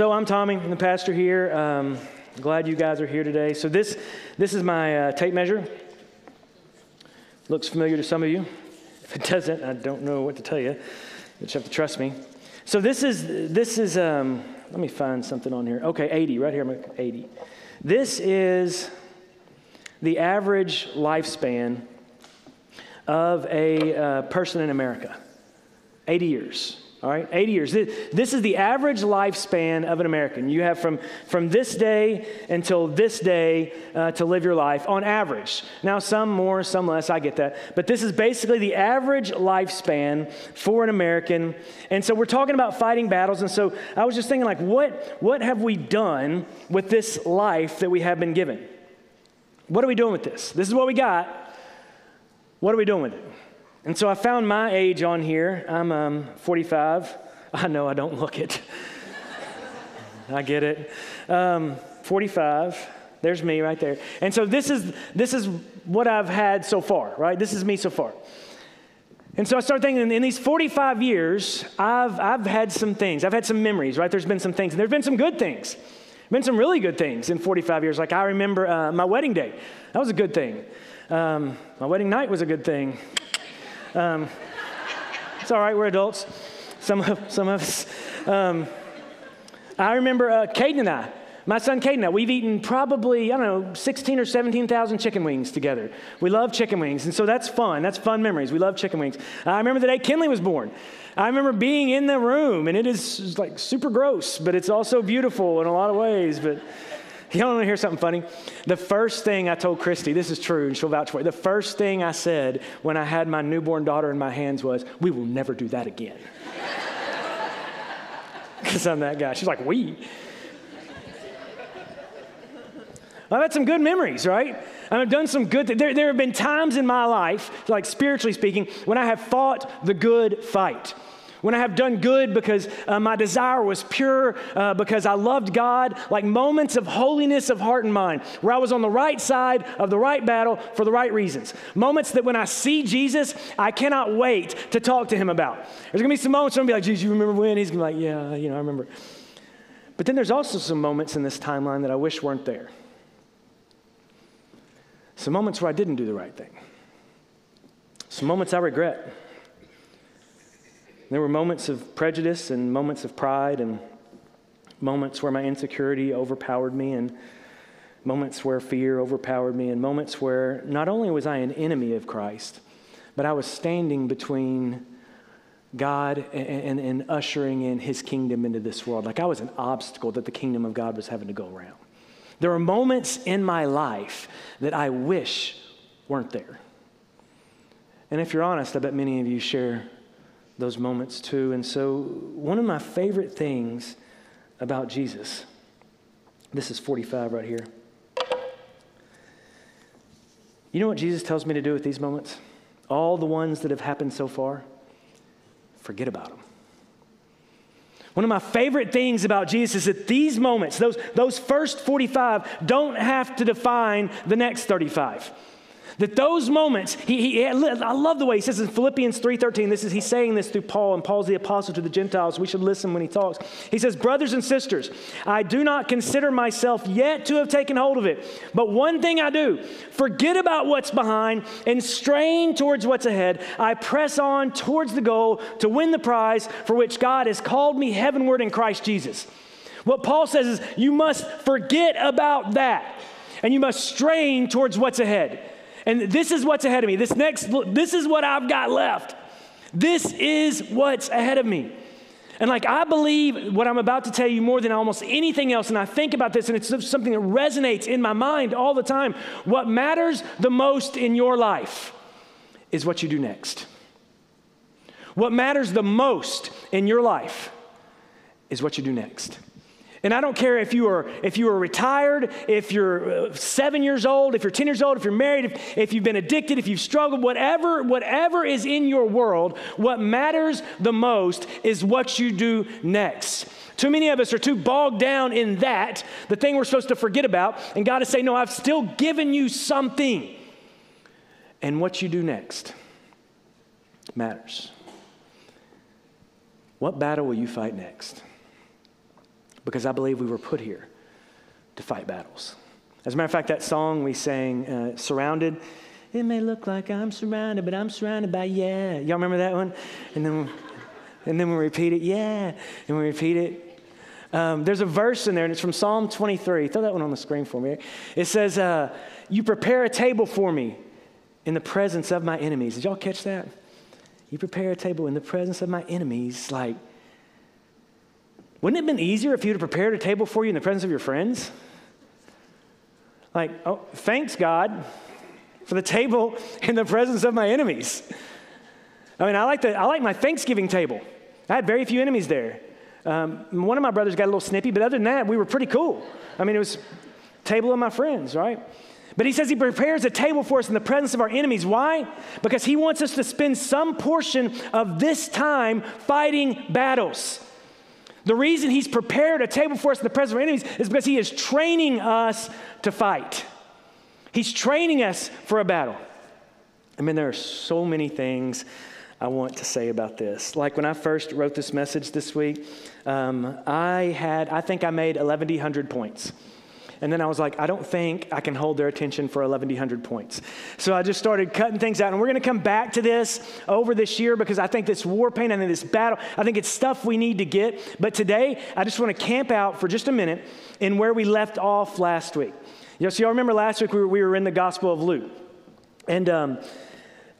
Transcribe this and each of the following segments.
So I'm Tommy, I'm the pastor here. Um, glad you guys are here today. So this this is my uh, tape measure. Looks familiar to some of you. If it doesn't, I don't know what to tell you. You just have to trust me. So this is this is um, let me find something on here. Okay, 80 right here. I'm at 80. This is the average lifespan of a uh, person in America. 80 years. All right, 80 years. This is the average lifespan of an American. You have from, from this day until this day uh, to live your life on average. Now, some more, some less, I get that. But this is basically the average lifespan for an American. And so we're talking about fighting battles. And so I was just thinking, like, what, what have we done with this life that we have been given? What are we doing with this? This is what we got. What are we doing with it? And so I found my age on here. I'm um, 45. I know I don't look it. I get it. Um, 45. There's me right there. And so this is this is what I've had so far, right? This is me so far. And so I started thinking in these 45 years, I've, I've had some things. I've had some memories, right? There's been some things. And there's been some good things. Been some really good things in 45 years. Like I remember uh, my wedding day. That was a good thing. Um, my wedding night was a good thing. Um, it's all right, we're adults. Some of, some of us. Um, I remember uh, Caden and I, my son Caden and I, we've eaten probably, I don't know, 16 or 17,000 chicken wings together. We love chicken wings, and so that's fun. That's fun memories. We love chicken wings. I remember the day Kinley was born. I remember being in the room, and it is like super gross, but it's also beautiful in a lot of ways. But you want to hear something funny? The first thing I told Christy, this is true, and she'll vouch for it. The first thing I said when I had my newborn daughter in my hands was, We will never do that again. Because I'm that guy. She's like, We. I've had some good memories, right? I've done some good things. There, there have been times in my life, like spiritually speaking, when I have fought the good fight when I have done good because uh, my desire was pure, uh, because I loved God, like moments of holiness of heart and mind, where I was on the right side of the right battle for the right reasons. Moments that when I see Jesus, I cannot wait to talk to him about. There's gonna be some moments where I'm gonna be like, Jesus, you remember when? He's gonna be like, yeah, you know, I remember. But then there's also some moments in this timeline that I wish weren't there. Some moments where I didn't do the right thing. Some moments I regret. There were moments of prejudice and moments of pride and moments where my insecurity overpowered me and moments where fear overpowered me and moments where not only was I an enemy of Christ, but I was standing between God and, and, and, ushering in his kingdom into this world. Like I was an obstacle that the kingdom of God was having to go around. There are moments in my life that I wish weren't there. And if you're honest, I bet many of you share those moments too. And so, one of my favorite things about Jesus, this is 45 right here. You know what Jesus tells me to do with these moments? All the ones that have happened so far, forget about them. One of my favorite things about Jesus is that these moments, those, those first 45, don't have to define the next 35. That those moments, he, he, I love the way he says in Philippians 3.13, this is, he's saying this through Paul, and Paul's the apostle to the Gentiles. We should listen when he talks. He says, Brothers and sisters, I do not consider myself yet to have taken hold of it. But one thing I do, forget about what's behind and strain towards what's ahead. I press on towards the goal to win the prize for which God has called me heavenward in Christ Jesus. What Paul says is, you must forget about that and you must strain towards what's ahead. And this is what's ahead of me. This next, this is what I've got left. This is what's ahead of me. And like, I believe what I'm about to tell you more than almost anything else. And I think about this, and it's something that resonates in my mind all the time. What matters the most in your life is what you do next. What matters the most in your life is what you do next. And I don't care if you are if you are retired, if you're uh, seven years old, if you're ten years old, if you're married, if, if you've been addicted, if you've struggled, whatever whatever is in your world, what matters the most is what you do next. Too many of us are too bogged down in that, the thing we're supposed to forget about, and God is saying, "No, I've still given you something." And what you do next matters. What battle will you fight next? Because I believe we were put here to fight battles. As a matter of fact, that song we sang, uh, Surrounded, it may look like I'm surrounded, but I'm surrounded by yeah. Y'all remember that one? And then, and then we repeat it, yeah. And we repeat it. Um, there's a verse in there, and it's from Psalm 23. Throw that one on the screen for me. It says, uh, You prepare a table for me in the presence of my enemies. Did y'all catch that? You prepare a table in the presence of my enemies. Like, wouldn't it have been easier if you'd have prepared a table for you in the presence of your friends? Like, oh, thanks, God, for the table in the presence of my enemies. I mean, I like, the, I like my Thanksgiving table. I had very few enemies there. Um, one of my brothers got a little snippy, but other than that, we were pretty cool. I mean, it was table of my friends, right? But he says he prepares a table for us in the presence of our enemies. Why? Because he wants us to spend some portion of this time fighting battles. The reason he's prepared a table for us in the presence of our enemies is because he is training us to fight. He's training us for a battle. I mean, there are so many things I want to say about this. Like when I first wrote this message this week, um, I had, I think I made 1,100 points. And then I was like, I don't think I can hold their attention for 1,100 points. So I just started cutting things out. And we're going to come back to this over this year because I think this war paint and this battle, I think it's stuff we need to get. But today, I just want to camp out for just a minute in where we left off last week. You know, so y'all remember last week we were, we were in the Gospel of Luke. And, um,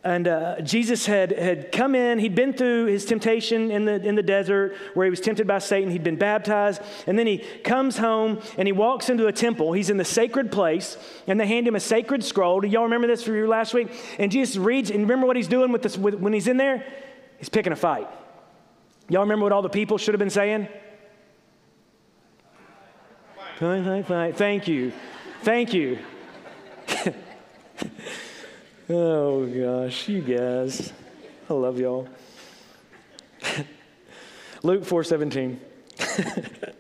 and uh, Jesus had, had come in, he'd been through his temptation in the, in the desert where he was tempted by Satan. He'd been baptized. And then he comes home and he walks into a temple. He's in the sacred place, and they hand him a sacred scroll. Do y'all remember this from last week? And Jesus reads, and remember what he's doing with this with, when he's in there? He's picking a fight. Y'all remember what all the people should have been saying? Fight, fight, fight. Thank you. Thank you. Oh gosh, you guys. I love y'all. Luke 4:17.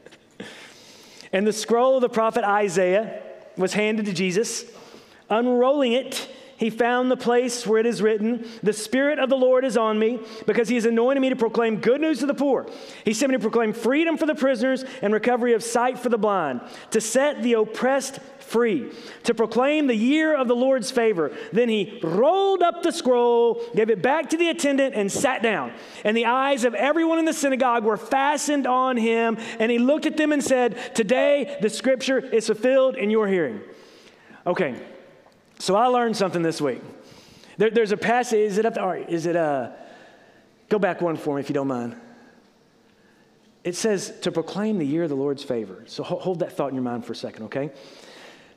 and the scroll of the prophet Isaiah was handed to Jesus. Unrolling it, he found the place where it is written, The Spirit of the Lord is on me, because he has anointed me to proclaim good news to the poor. He sent me to proclaim freedom for the prisoners and recovery of sight for the blind, to set the oppressed free, to proclaim the year of the Lord's favor. Then he rolled up the scroll, gave it back to the attendant, and sat down. And the eyes of everyone in the synagogue were fastened on him, and he looked at them and said, Today the scripture is fulfilled in your hearing. Okay. So I learned something this week. There, there's a passage, is it up there? All right, is it, uh, go back one for me if you don't mind. It says to proclaim the year of the Lord's favor. So hold that thought in your mind for a second, okay?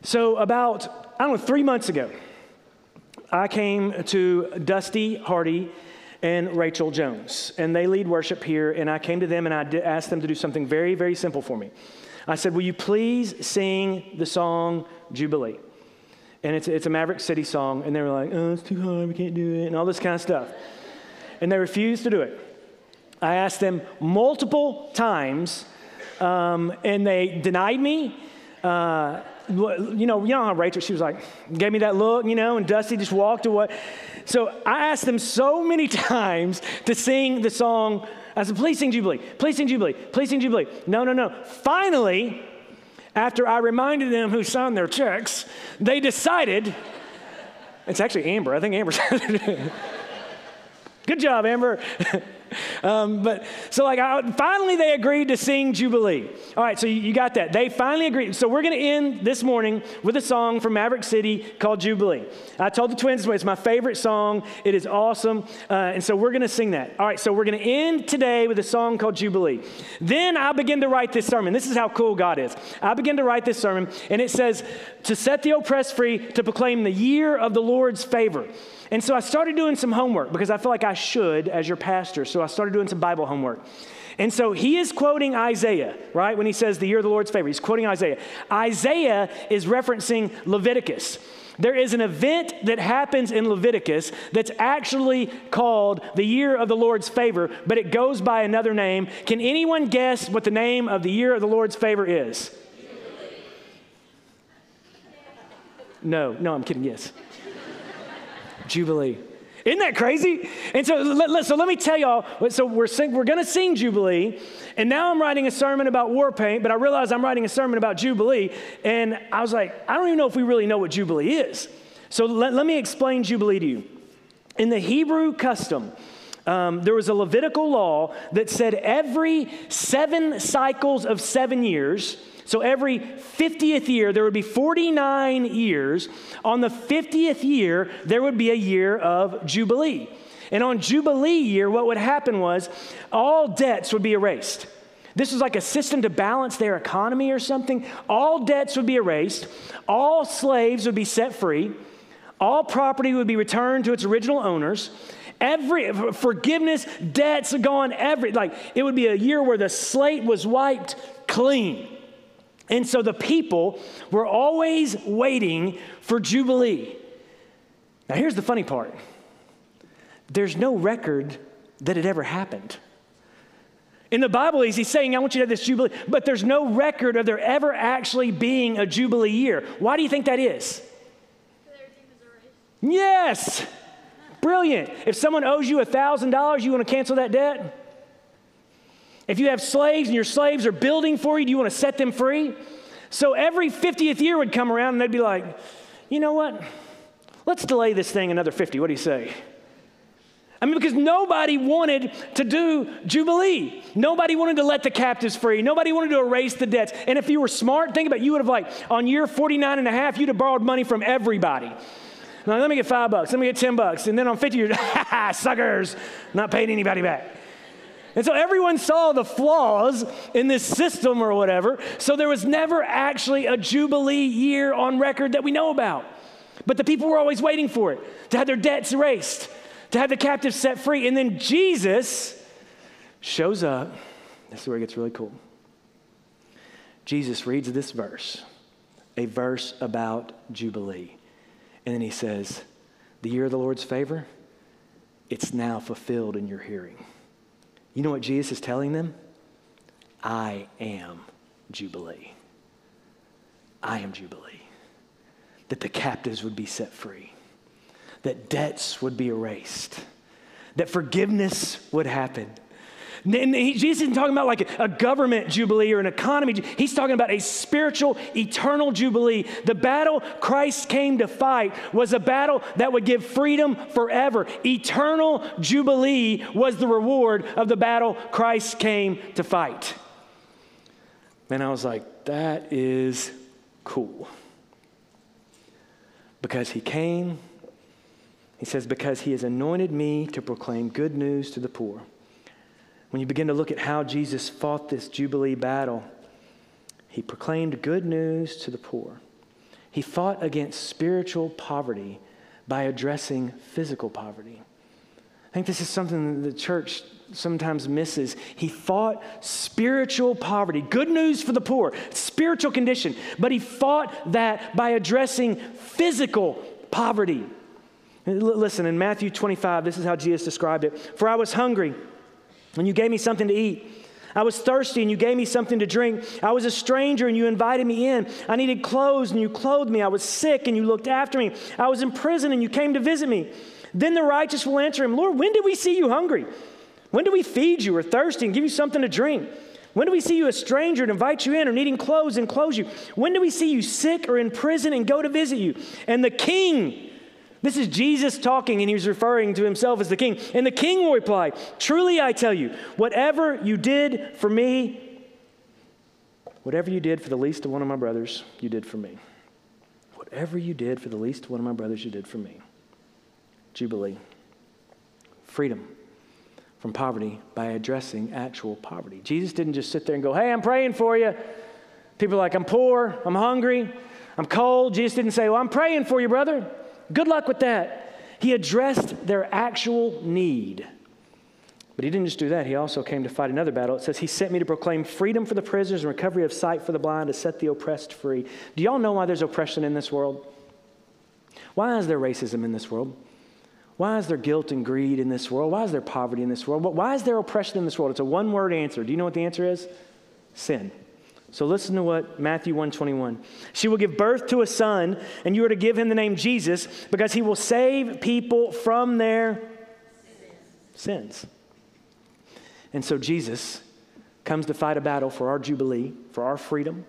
So about, I don't know, three months ago, I came to Dusty Hardy and Rachel Jones, and they lead worship here, and I came to them and I asked them to do something very, very simple for me. I said, Will you please sing the song Jubilee? and it's, it's a Maverick City song, and they were like, oh, it's too hard, we can't do it, and all this kind of stuff. And they refused to do it. I asked them multiple times, um, and they denied me. Uh, you know, you know how Rachel, she was like, gave me that look, you know, and Dusty just walked away. So I asked them so many times to sing the song. I said, please sing Jubilee, please sing Jubilee, please sing Jubilee. No, no, no. Finally, after I reminded them who signed their checks, they decided, it's actually Amber. I think Amber. Good job, Amber. Um, but so, like, I, finally they agreed to sing Jubilee. All right, so you, you got that. They finally agreed. So, we're going to end this morning with a song from Maverick City called Jubilee. I told the twins it's my favorite song. It is awesome. Uh, and so, we're going to sing that. All right, so we're going to end today with a song called Jubilee. Then I begin to write this sermon. This is how cool God is. I begin to write this sermon, and it says, To set the oppressed free, to proclaim the year of the Lord's favor. And so I started doing some homework because I feel like I should as your pastor. So I started doing some Bible homework. And so he is quoting Isaiah, right? When he says the year of the Lord's favor, he's quoting Isaiah. Isaiah is referencing Leviticus. There is an event that happens in Leviticus that's actually called the year of the Lord's favor, but it goes by another name. Can anyone guess what the name of the year of the Lord's favor is? No, no, I'm kidding, yes. Jubilee. Isn't that crazy? And so, let, so let me tell y'all. So we're sing, we're to sing Jubilee, and now I'm writing a sermon about war paint, but I realize I'm writing a sermon about Jubilee, and I was like, I don't even know if we really know what Jubilee is. So let, let me explain Jubilee to you. In the Hebrew custom, um, there was a Levitical law that said every seven cycles of seven years, so every 50th year, there would be 49 years. On the 50th year, there would be a year of Jubilee. And on Jubilee year, what would happen was all debts would be erased. This was like a system to balance their economy or something. All debts would be erased, all slaves would be set free, all property would be returned to its original owners. Every forgiveness, debts gone, every like it would be a year where the slate was wiped clean. And so the people were always waiting for Jubilee. Now, here's the funny part there's no record that it ever happened. In the Bible, he's saying, I want you to have this Jubilee, but there's no record of there ever actually being a Jubilee year. Why do you think that is? Yes! Brilliant. If someone owes you $1,000, you want to cancel that debt? If you have slaves and your slaves are building for you, do you want to set them free? So every 50th year would come around and they'd be like, you know what? Let's delay this thing another 50. What do you say? I mean, because nobody wanted to do Jubilee. Nobody wanted to let the captives free. Nobody wanted to erase the debts. And if you were smart, think about it, you would have like, on year 49 and a half, you'd have borrowed money from everybody. Now, let me get five bucks. Let me get 10 bucks. And then on 50 years, suckers, not paying anybody back. And so everyone saw the flaws in this system or whatever. So there was never actually a Jubilee year on record that we know about. But the people were always waiting for it to have their debts erased, to have the captives set free. And then Jesus shows up. This is where it gets really cool. Jesus reads this verse, a verse about Jubilee. And then he says, The year of the Lord's favor, it's now fulfilled in your hearing. You know what Jesus is telling them? I am Jubilee. I am Jubilee. That the captives would be set free, that debts would be erased, that forgiveness would happen, and he, Jesus isn't talking about like a, a government jubilee or an economy. He's talking about a spiritual, eternal jubilee. The battle Christ came to fight was a battle that would give freedom forever. Eternal jubilee was the reward of the battle Christ came to fight. And I was like, that is cool. Because he came, he says, because he has anointed me to proclaim good news to the poor. When you begin to look at how Jesus fought this Jubilee battle, he proclaimed good news to the poor. He fought against spiritual poverty by addressing physical poverty. I think this is something the church sometimes misses. He fought spiritual poverty, good news for the poor, spiritual condition, but he fought that by addressing physical poverty. Listen, in Matthew 25, this is how Jesus described it For I was hungry and you gave me something to eat. I was thirsty and you gave me something to drink. I was a stranger and you invited me in. I needed clothes and you clothed me. I was sick and you looked after me. I was in prison and you came to visit me. Then the righteous will answer him, Lord, when did we see you hungry? When did we feed you or thirsty and give you something to drink? When do we see you a stranger and invite you in or needing clothes and clothe you? When do we see you sick or in prison and go to visit you? And the king this is Jesus talking, and he's referring to himself as the king. And the king will reply, Truly I tell you, whatever you did for me, whatever you did for the least of one of my brothers, you did for me. Whatever you did for the least of one of my brothers, you did for me. Jubilee. Freedom from poverty by addressing actual poverty. Jesus didn't just sit there and go, Hey, I'm praying for you. People are like, I'm poor, I'm hungry, I'm cold. Jesus didn't say, Well, I'm praying for you, brother. Good luck with that. He addressed their actual need. But he didn't just do that, he also came to fight another battle. It says, He sent me to proclaim freedom for the prisoners and recovery of sight for the blind, to set the oppressed free. Do y'all know why there's oppression in this world? Why is there racism in this world? Why is there guilt and greed in this world? Why is there poverty in this world? Why is there oppression in this world? It's a one word answer. Do you know what the answer is? Sin. So listen to what Matthew 121. She will give birth to a son, and you are to give him the name Jesus because he will save people from their sins. And so Jesus comes to fight a battle for our jubilee, for our freedom,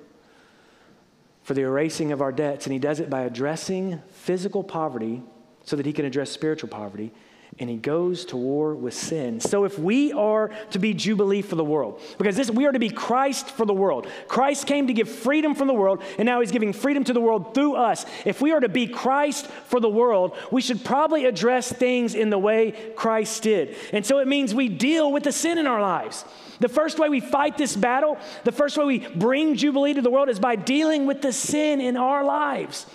for the erasing of our debts, and he does it by addressing physical poverty so that he can address spiritual poverty and he goes to war with sin. So if we are to be Jubilee for the world, because this, we are to be Christ for the world. Christ came to give freedom from the world, and now he's giving freedom to the world through us. If we are to be Christ for the world, we should probably address things in the way Christ did. And so it means we deal with the sin in our lives. The first way we fight this battle, the first way we bring Jubilee to the world is by dealing with the sin in our lives.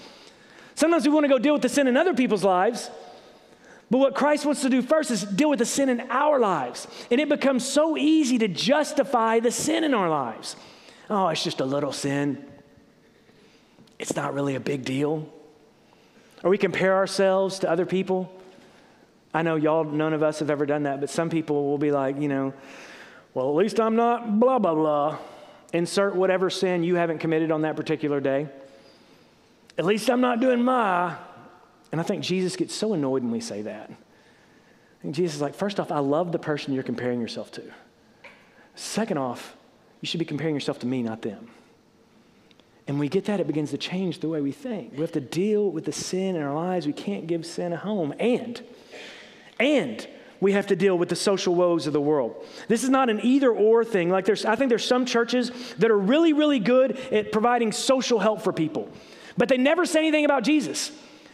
Sometimes we want to go deal with the sin in other people's lives. But what Christ wants to do first is deal with the sin in our lives. And it becomes so easy to justify the sin in our lives. Oh, it's just a little sin. It's not really a big deal. Or we compare ourselves to other people. I know y'all, none of us have ever done that, but some people will be like, you know, well, at least I'm not blah, blah, blah. Insert whatever sin you haven't committed on that particular day. At least I'm not doing my. And I think Jesus gets so annoyed when we say that. I think Jesus is like, first off, I love the person you're comparing yourself to. Second off, you should be comparing yourself to me, not them. And we get that, it begins to change the way we think. We have to deal with the sin in our lives. We can't give sin a home. And, and, we have to deal with the social woes of the world. This is not an either or thing. Like there's, I think there's some churches that are really, really good at providing social help for people, but they never say anything about Jesus.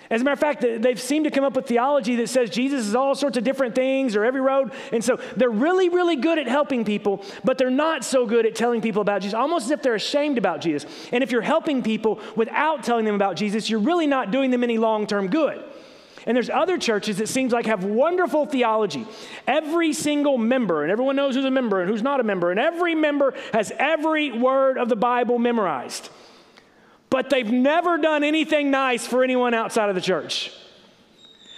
As a matter of fact, they've seemed to come up with theology that says Jesus is all sorts of different things or every road. And so they're really, really good at helping people, but they're not so good at telling people about Jesus, almost as if they're ashamed about Jesus. And if you're helping people without telling them about Jesus, you're really not doing them any long term good. And there's other churches that seems like have wonderful theology. Every single member, and everyone knows who's a member and who's not a member, and every member has every word of the Bible memorized but they've never done anything nice for anyone outside of the church.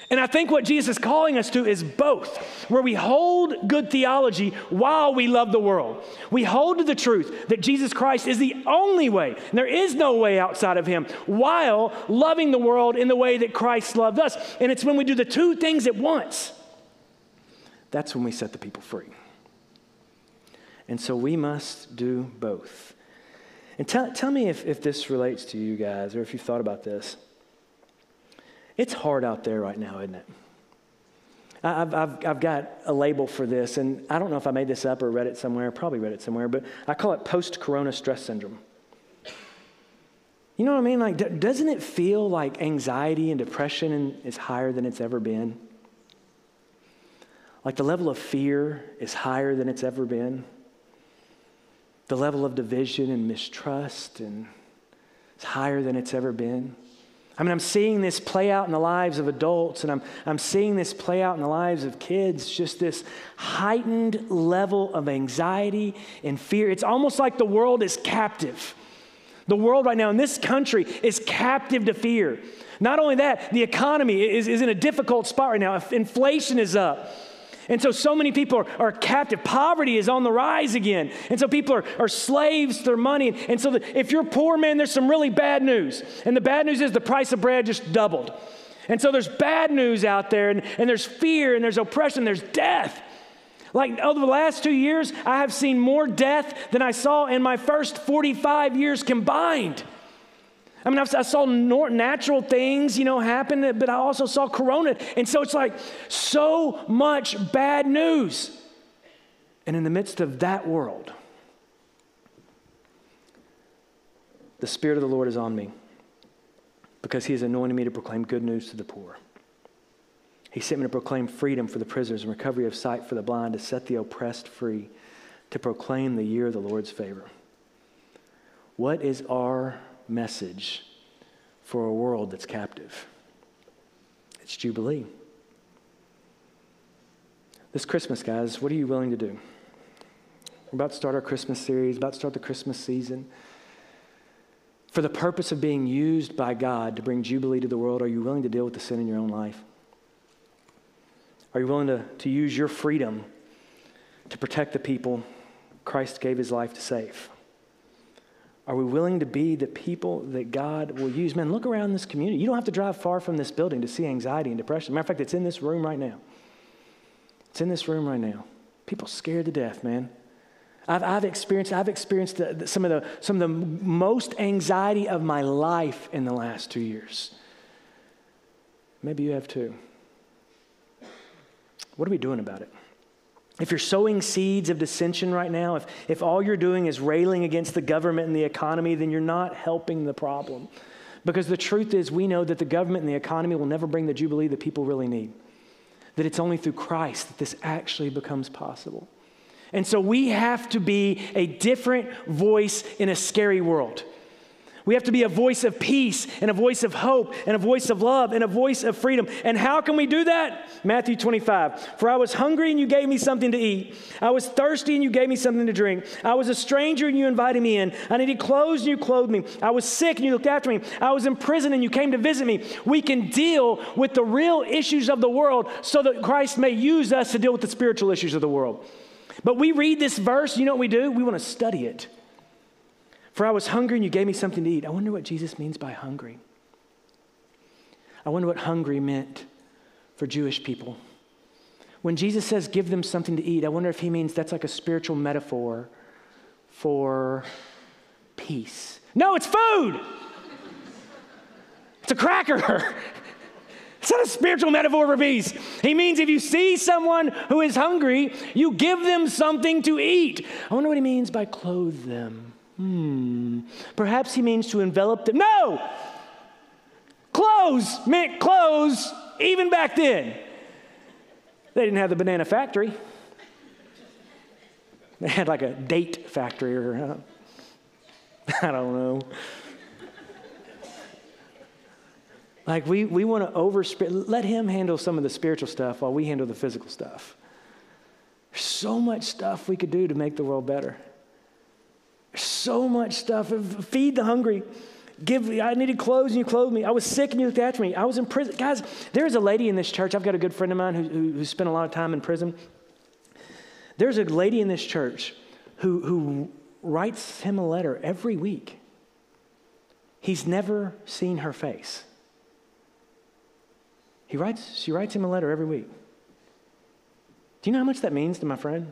And I think what Jesus is calling us to is both, where we hold good theology while we love the world. We hold to the truth that Jesus Christ is the only way, and there is no way outside of Him, while loving the world in the way that Christ loved us. And it's when we do the two things at once that's when we set the people free. And so we must do both. And tell, tell me if, if this relates to you guys or if you've thought about this. It's hard out there right now, isn't it? I've, I've, I've got a label for this, and I don't know if I made this up or read it somewhere, probably read it somewhere, but I call it post corona stress syndrome. You know what I mean? Like, d- doesn't it feel like anxiety and depression is higher than it's ever been? Like the level of fear is higher than it's ever been? The level of division and mistrust and it's higher than it's ever been. I mean, I'm seeing this play out in the lives of adults, and I'm, I'm seeing this play out in the lives of kids, just this heightened level of anxiety and fear. It's almost like the world is captive. The world right now in this country is captive to fear. Not only that, the economy is, is in a difficult spot right now. Inflation is up. And so, so many people are, are, captive. Poverty is on the rise again. And so, people are, are slaves to their money. And so, the, if you're poor, man, there's some really bad news. And the bad news is the price of bread just doubled. And so, there's bad news out there, and, and there's fear, and there's oppression, there's death. Like over the last two years, I have seen more death than I saw in my first 45 years combined. I mean, I saw natural things, you know, happen, but I also saw corona. And so it's like so much bad news. And in the midst of that world, the Spirit of the Lord is on me because He has anointed me to proclaim good news to the poor. He sent me to proclaim freedom for the prisoners and recovery of sight for the blind, to set the oppressed free, to proclaim the year of the Lord's favor. What is our message for a world that's captive. It's Jubilee. This Christmas, guys, what are you willing to do? We're about to start our Christmas series, about to start the Christmas season. For the purpose of being used by God to bring Jubilee to the world, are you willing to deal with the sin in your own life? Are you willing to, to use your freedom to protect the people Christ gave his life to save? Are we willing to be the people that God will use? Man, look around this community. You don't have to drive far from this building to see anxiety and depression. Matter of fact, it's in this room right now. It's in this room right now. People scared to death, man. I've, I've experienced, I've experienced the, the, some, of the, some of the most anxiety of my life in the last two years. Maybe you have too. What are we doing about it? If you're sowing seeds of dissension right now, if, if all you're doing is railing against the government and the economy, then you're not helping the problem. Because the truth is, we know that the government and the economy will never bring the Jubilee that people really need. That it's only through Christ that this actually becomes possible. And so we have to be a different voice in a scary world. We have to be a voice of peace and a voice of hope and a voice of love and a voice of freedom. And how can we do that? Matthew 25. For I was hungry and you gave me something to eat. I was thirsty and you gave me something to drink. I was a stranger and you invited me in. I needed clothes and you clothed me. I was sick and you looked after me. I was in prison and you came to visit me. We can deal with the real issues of the world so that Christ may use us to deal with the spiritual issues of the world. But we read this verse, you know what we do? We want to study it. For I was hungry and you gave me something to eat. I wonder what Jesus means by hungry. I wonder what hungry meant for Jewish people. When Jesus says give them something to eat, I wonder if he means that's like a spiritual metaphor for peace. No, it's food. It's a cracker. It's not a spiritual metaphor for peace. He means if you see someone who is hungry, you give them something to eat. I wonder what he means by clothe them. Hmm. Perhaps he means to envelop them. No! Clothes meant clothes even back then. They didn't have the banana factory. They had like a date factory or uh, I don't know. Like we, we want to over let him handle some of the spiritual stuff while we handle the physical stuff. There's so much stuff we could do to make the world better so much stuff. Feed the hungry. Give, I needed clothes and you clothed me. I was sick and you looked after me. I was in prison. Guys, there's a lady in this church. I've got a good friend of mine who, who, who spent a lot of time in prison. There's a lady in this church who, who writes him a letter every week. He's never seen her face. He writes, she writes him a letter every week. Do you know how much that means to my friend?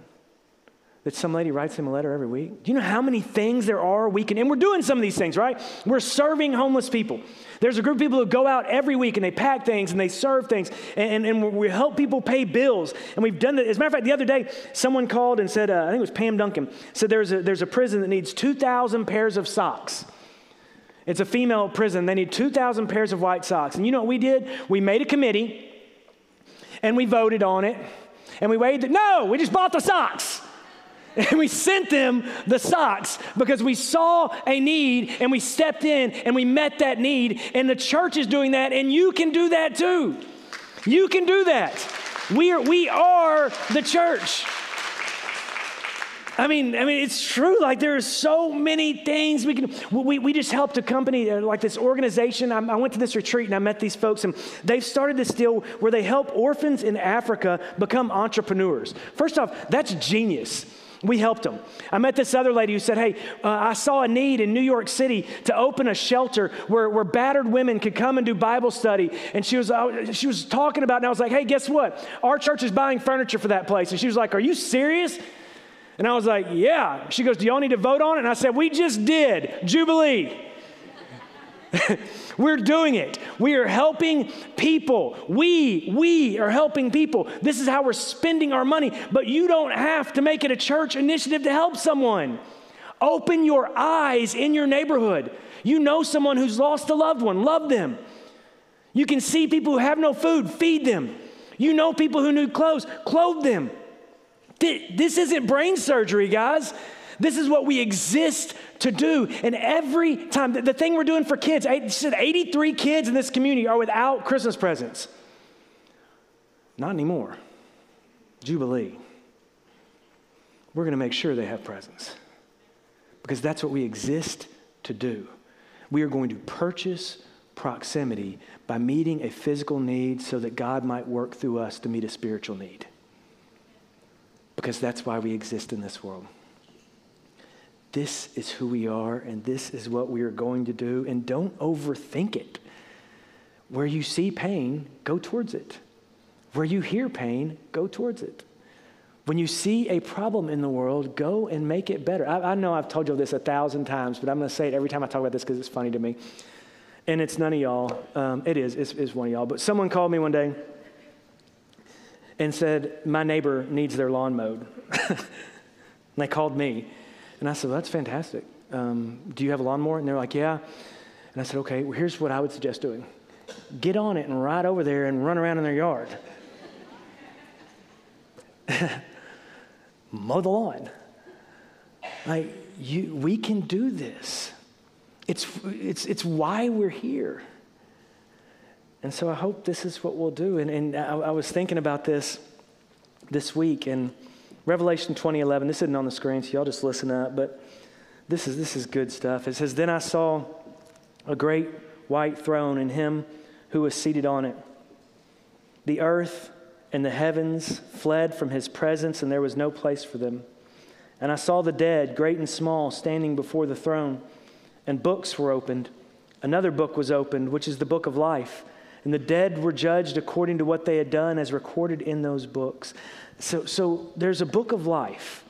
That some lady writes him a letter every week? Do you know how many things there are we can, and we're doing some of these things, right? We're serving homeless people. There's a group of people who go out every week and they pack things and they serve things and, and, and we help people pay bills. And we've done that. As a matter of fact, the other day, someone called and said, uh, I think it was Pam Duncan, said there's a, there's a prison that needs 2,000 pairs of socks. It's a female prison. They need 2,000 pairs of white socks. And you know what we did? We made a committee and we voted on it. And we weighed waited. No, we just bought the socks. And we sent them the socks because we saw a need and we stepped in and we met that need. And the church is doing that, and you can do that too. You can do that. We are, we are the church. I mean, I mean, it's true. Like there are so many things we can. We, we just helped a company uh, like this organization. I, I went to this retreat and I met these folks, and they've started this deal where they help orphans in Africa become entrepreneurs. First off, that's genius. We helped them. I met this other lady who said, Hey, uh, I saw a need in New York City to open a shelter where, where battered women could come and do Bible study. And she was, uh, she was talking about it, and I was like, Hey, guess what? Our church is buying furniture for that place. And she was like, Are you serious? And I was like, Yeah. She goes, Do y'all need to vote on it? And I said, We just did. Jubilee. We're doing it. We are helping people. We, we are helping people. This is how we're spending our money. But you don't have to make it a church initiative to help someone. Open your eyes in your neighborhood. You know someone who's lost a loved one, love them. You can see people who have no food, feed them. You know people who need clothes, clothe them. This isn't brain surgery, guys. This is what we exist to do. And every time, the, the thing we're doing for kids, I said 83 kids in this community are without Christmas presents. Not anymore. Jubilee. We're going to make sure they have presents because that's what we exist to do. We are going to purchase proximity by meeting a physical need so that God might work through us to meet a spiritual need. Because that's why we exist in this world. This is who we are and this is what we are going to do. And don't overthink it. Where you see pain, go towards it. Where you hear pain, go towards it. When you see a problem in the world, go and make it better. I, I know I've told you this a thousand times, but I'm going to say it every time I talk about this because it's funny to me. And it's none of y'all. Um, it is, it's, it's one of y'all. But someone called me one day and said, My neighbor needs their lawn mowed. and they called me. And I said, well, That's fantastic. Um, do you have a lawnmower? And they're like, Yeah. And I said, Okay, well, here's what I would suggest doing get on it and ride over there and run around in their yard. Mow the lawn. Like, you, we can do this. It's, it's, it's why we're here. And so I hope this is what we'll do. And, and I, I was thinking about this this week, and Revelation 2011, this isn't on the screen, so y'all just listen up, but this is, this is good stuff. It says, Then I saw a great white throne and him who was seated on it. The earth and the heavens fled from his presence, and there was no place for them. And I saw the dead, great and small, standing before the throne, and books were opened. Another book was opened, which is the book of life. And the dead were judged according to what they had done as recorded in those books. So, so there's a book of life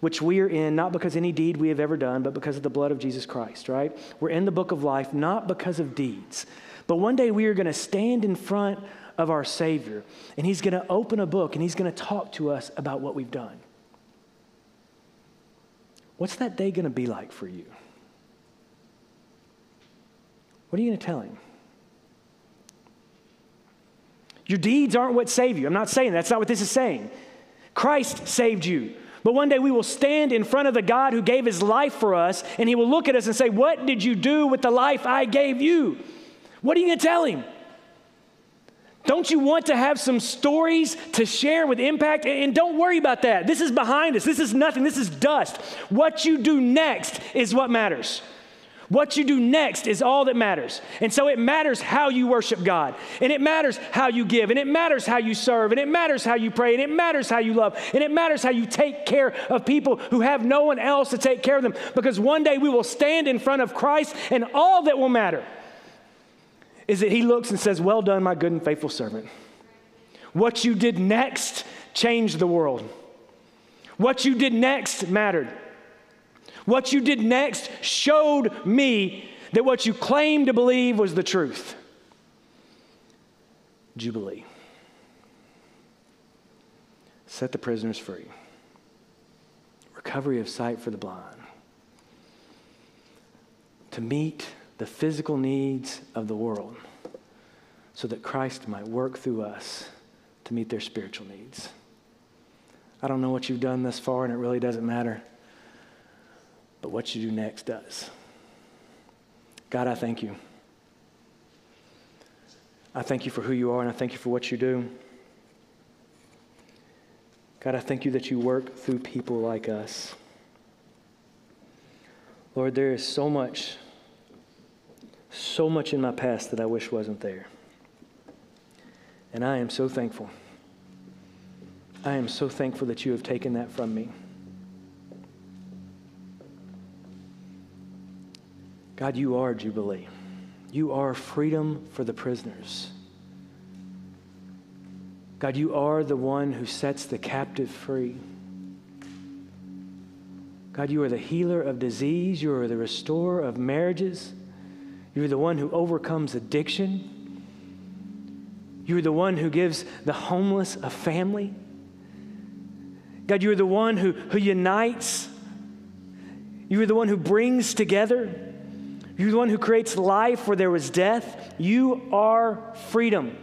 which we are in not because any deed we have ever done, but because of the blood of Jesus Christ, right? We're in the book of life not because of deeds. But one day we are going to stand in front of our Savior, and He's going to open a book and He's going to talk to us about what we've done. What's that day going to be like for you? What are you going to tell Him? Your deeds aren't what save you. I'm not saying that. that's not what this is saying. Christ saved you. But one day we will stand in front of the God who gave his life for us, and he will look at us and say, What did you do with the life I gave you? What are you going to tell him? Don't you want to have some stories to share with impact? And don't worry about that. This is behind us. This is nothing. This is dust. What you do next is what matters. What you do next is all that matters. And so it matters how you worship God, and it matters how you give, and it matters how you serve, and it matters how you pray, and it matters how you love, and it matters how you take care of people who have no one else to take care of them. Because one day we will stand in front of Christ, and all that will matter is that He looks and says, Well done, my good and faithful servant. What you did next changed the world. What you did next mattered. What you did next showed me that what you claimed to believe was the truth. Jubilee. Set the prisoners free. Recovery of sight for the blind. To meet the physical needs of the world so that Christ might work through us to meet their spiritual needs. I don't know what you've done thus far, and it really doesn't matter but what you do next does. God, I thank you. I thank you for who you are, and I thank you for what you do. God, I thank you that you work through people like us. Lord, there is so much, so much in my past that I wish wasn't there. And I am so thankful. I am so thankful that you have taken that from me. God, you are Jubilee. You are freedom for the prisoners. God, you are the one who sets the captive free. God, you are the healer of disease. You are the restorer of marriages. You're the one who overcomes addiction. You're the one who gives the homeless a family. God, you're the one who, who unites. You are the one who brings together. You're the one who creates life where there was death. You are freedom.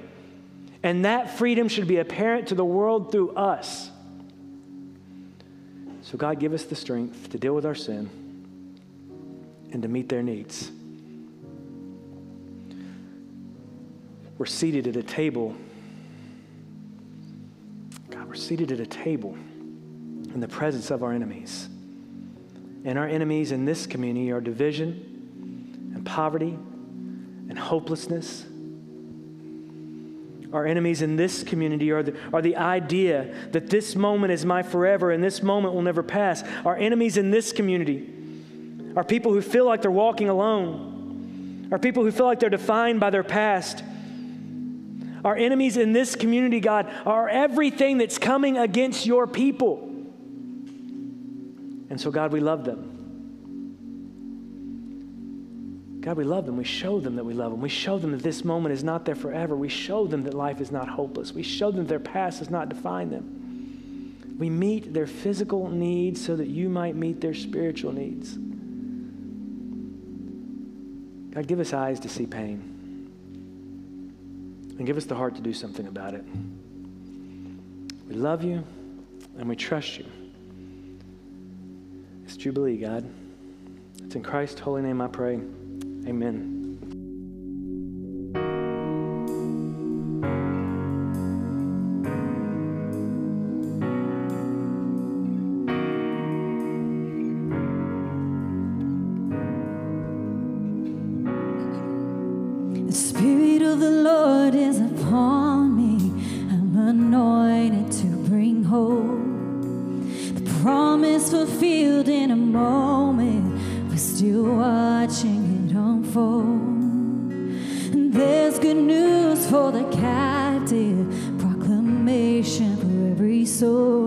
And that freedom should be apparent to the world through us. So, God, give us the strength to deal with our sin and to meet their needs. We're seated at a table. God, we're seated at a table in the presence of our enemies. And our enemies in this community are division poverty and hopelessness. Our enemies in this community are the, are the idea that this moment is my forever and this moment will never pass. Our enemies in this community are people who feel like they're walking alone, are people who feel like they're defined by their past. Our enemies in this community, God, are everything that's coming against your people. And so, God, we love them. God, we love them. We show them that we love them. We show them that this moment is not there forever. We show them that life is not hopeless. We show them that their past does not define them. We meet their physical needs so that you might meet their spiritual needs. God, give us eyes to see pain and give us the heart to do something about it. We love you and we trust you. It's Jubilee, God. It's in Christ's holy name I pray. Amen. The Spirit of the Lord is upon me. I'm anointed to bring hope. The promise fulfilled in a moment. We're still watching unfold. And there's good news for the captive, proclamation for every soul.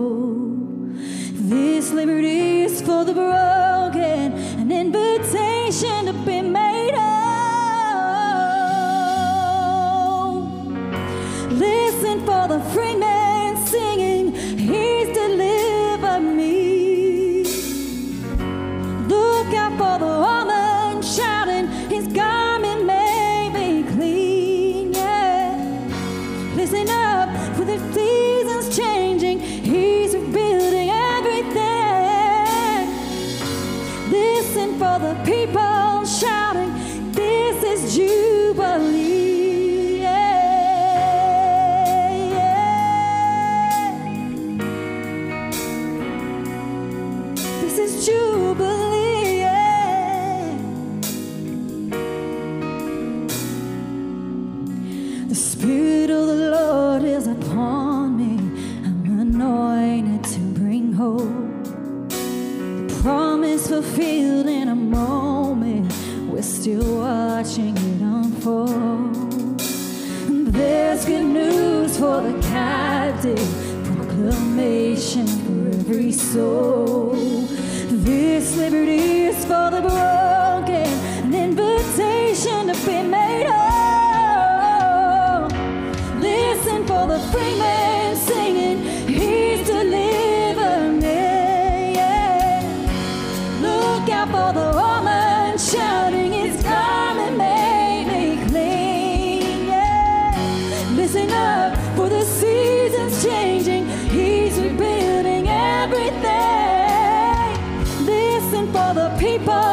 People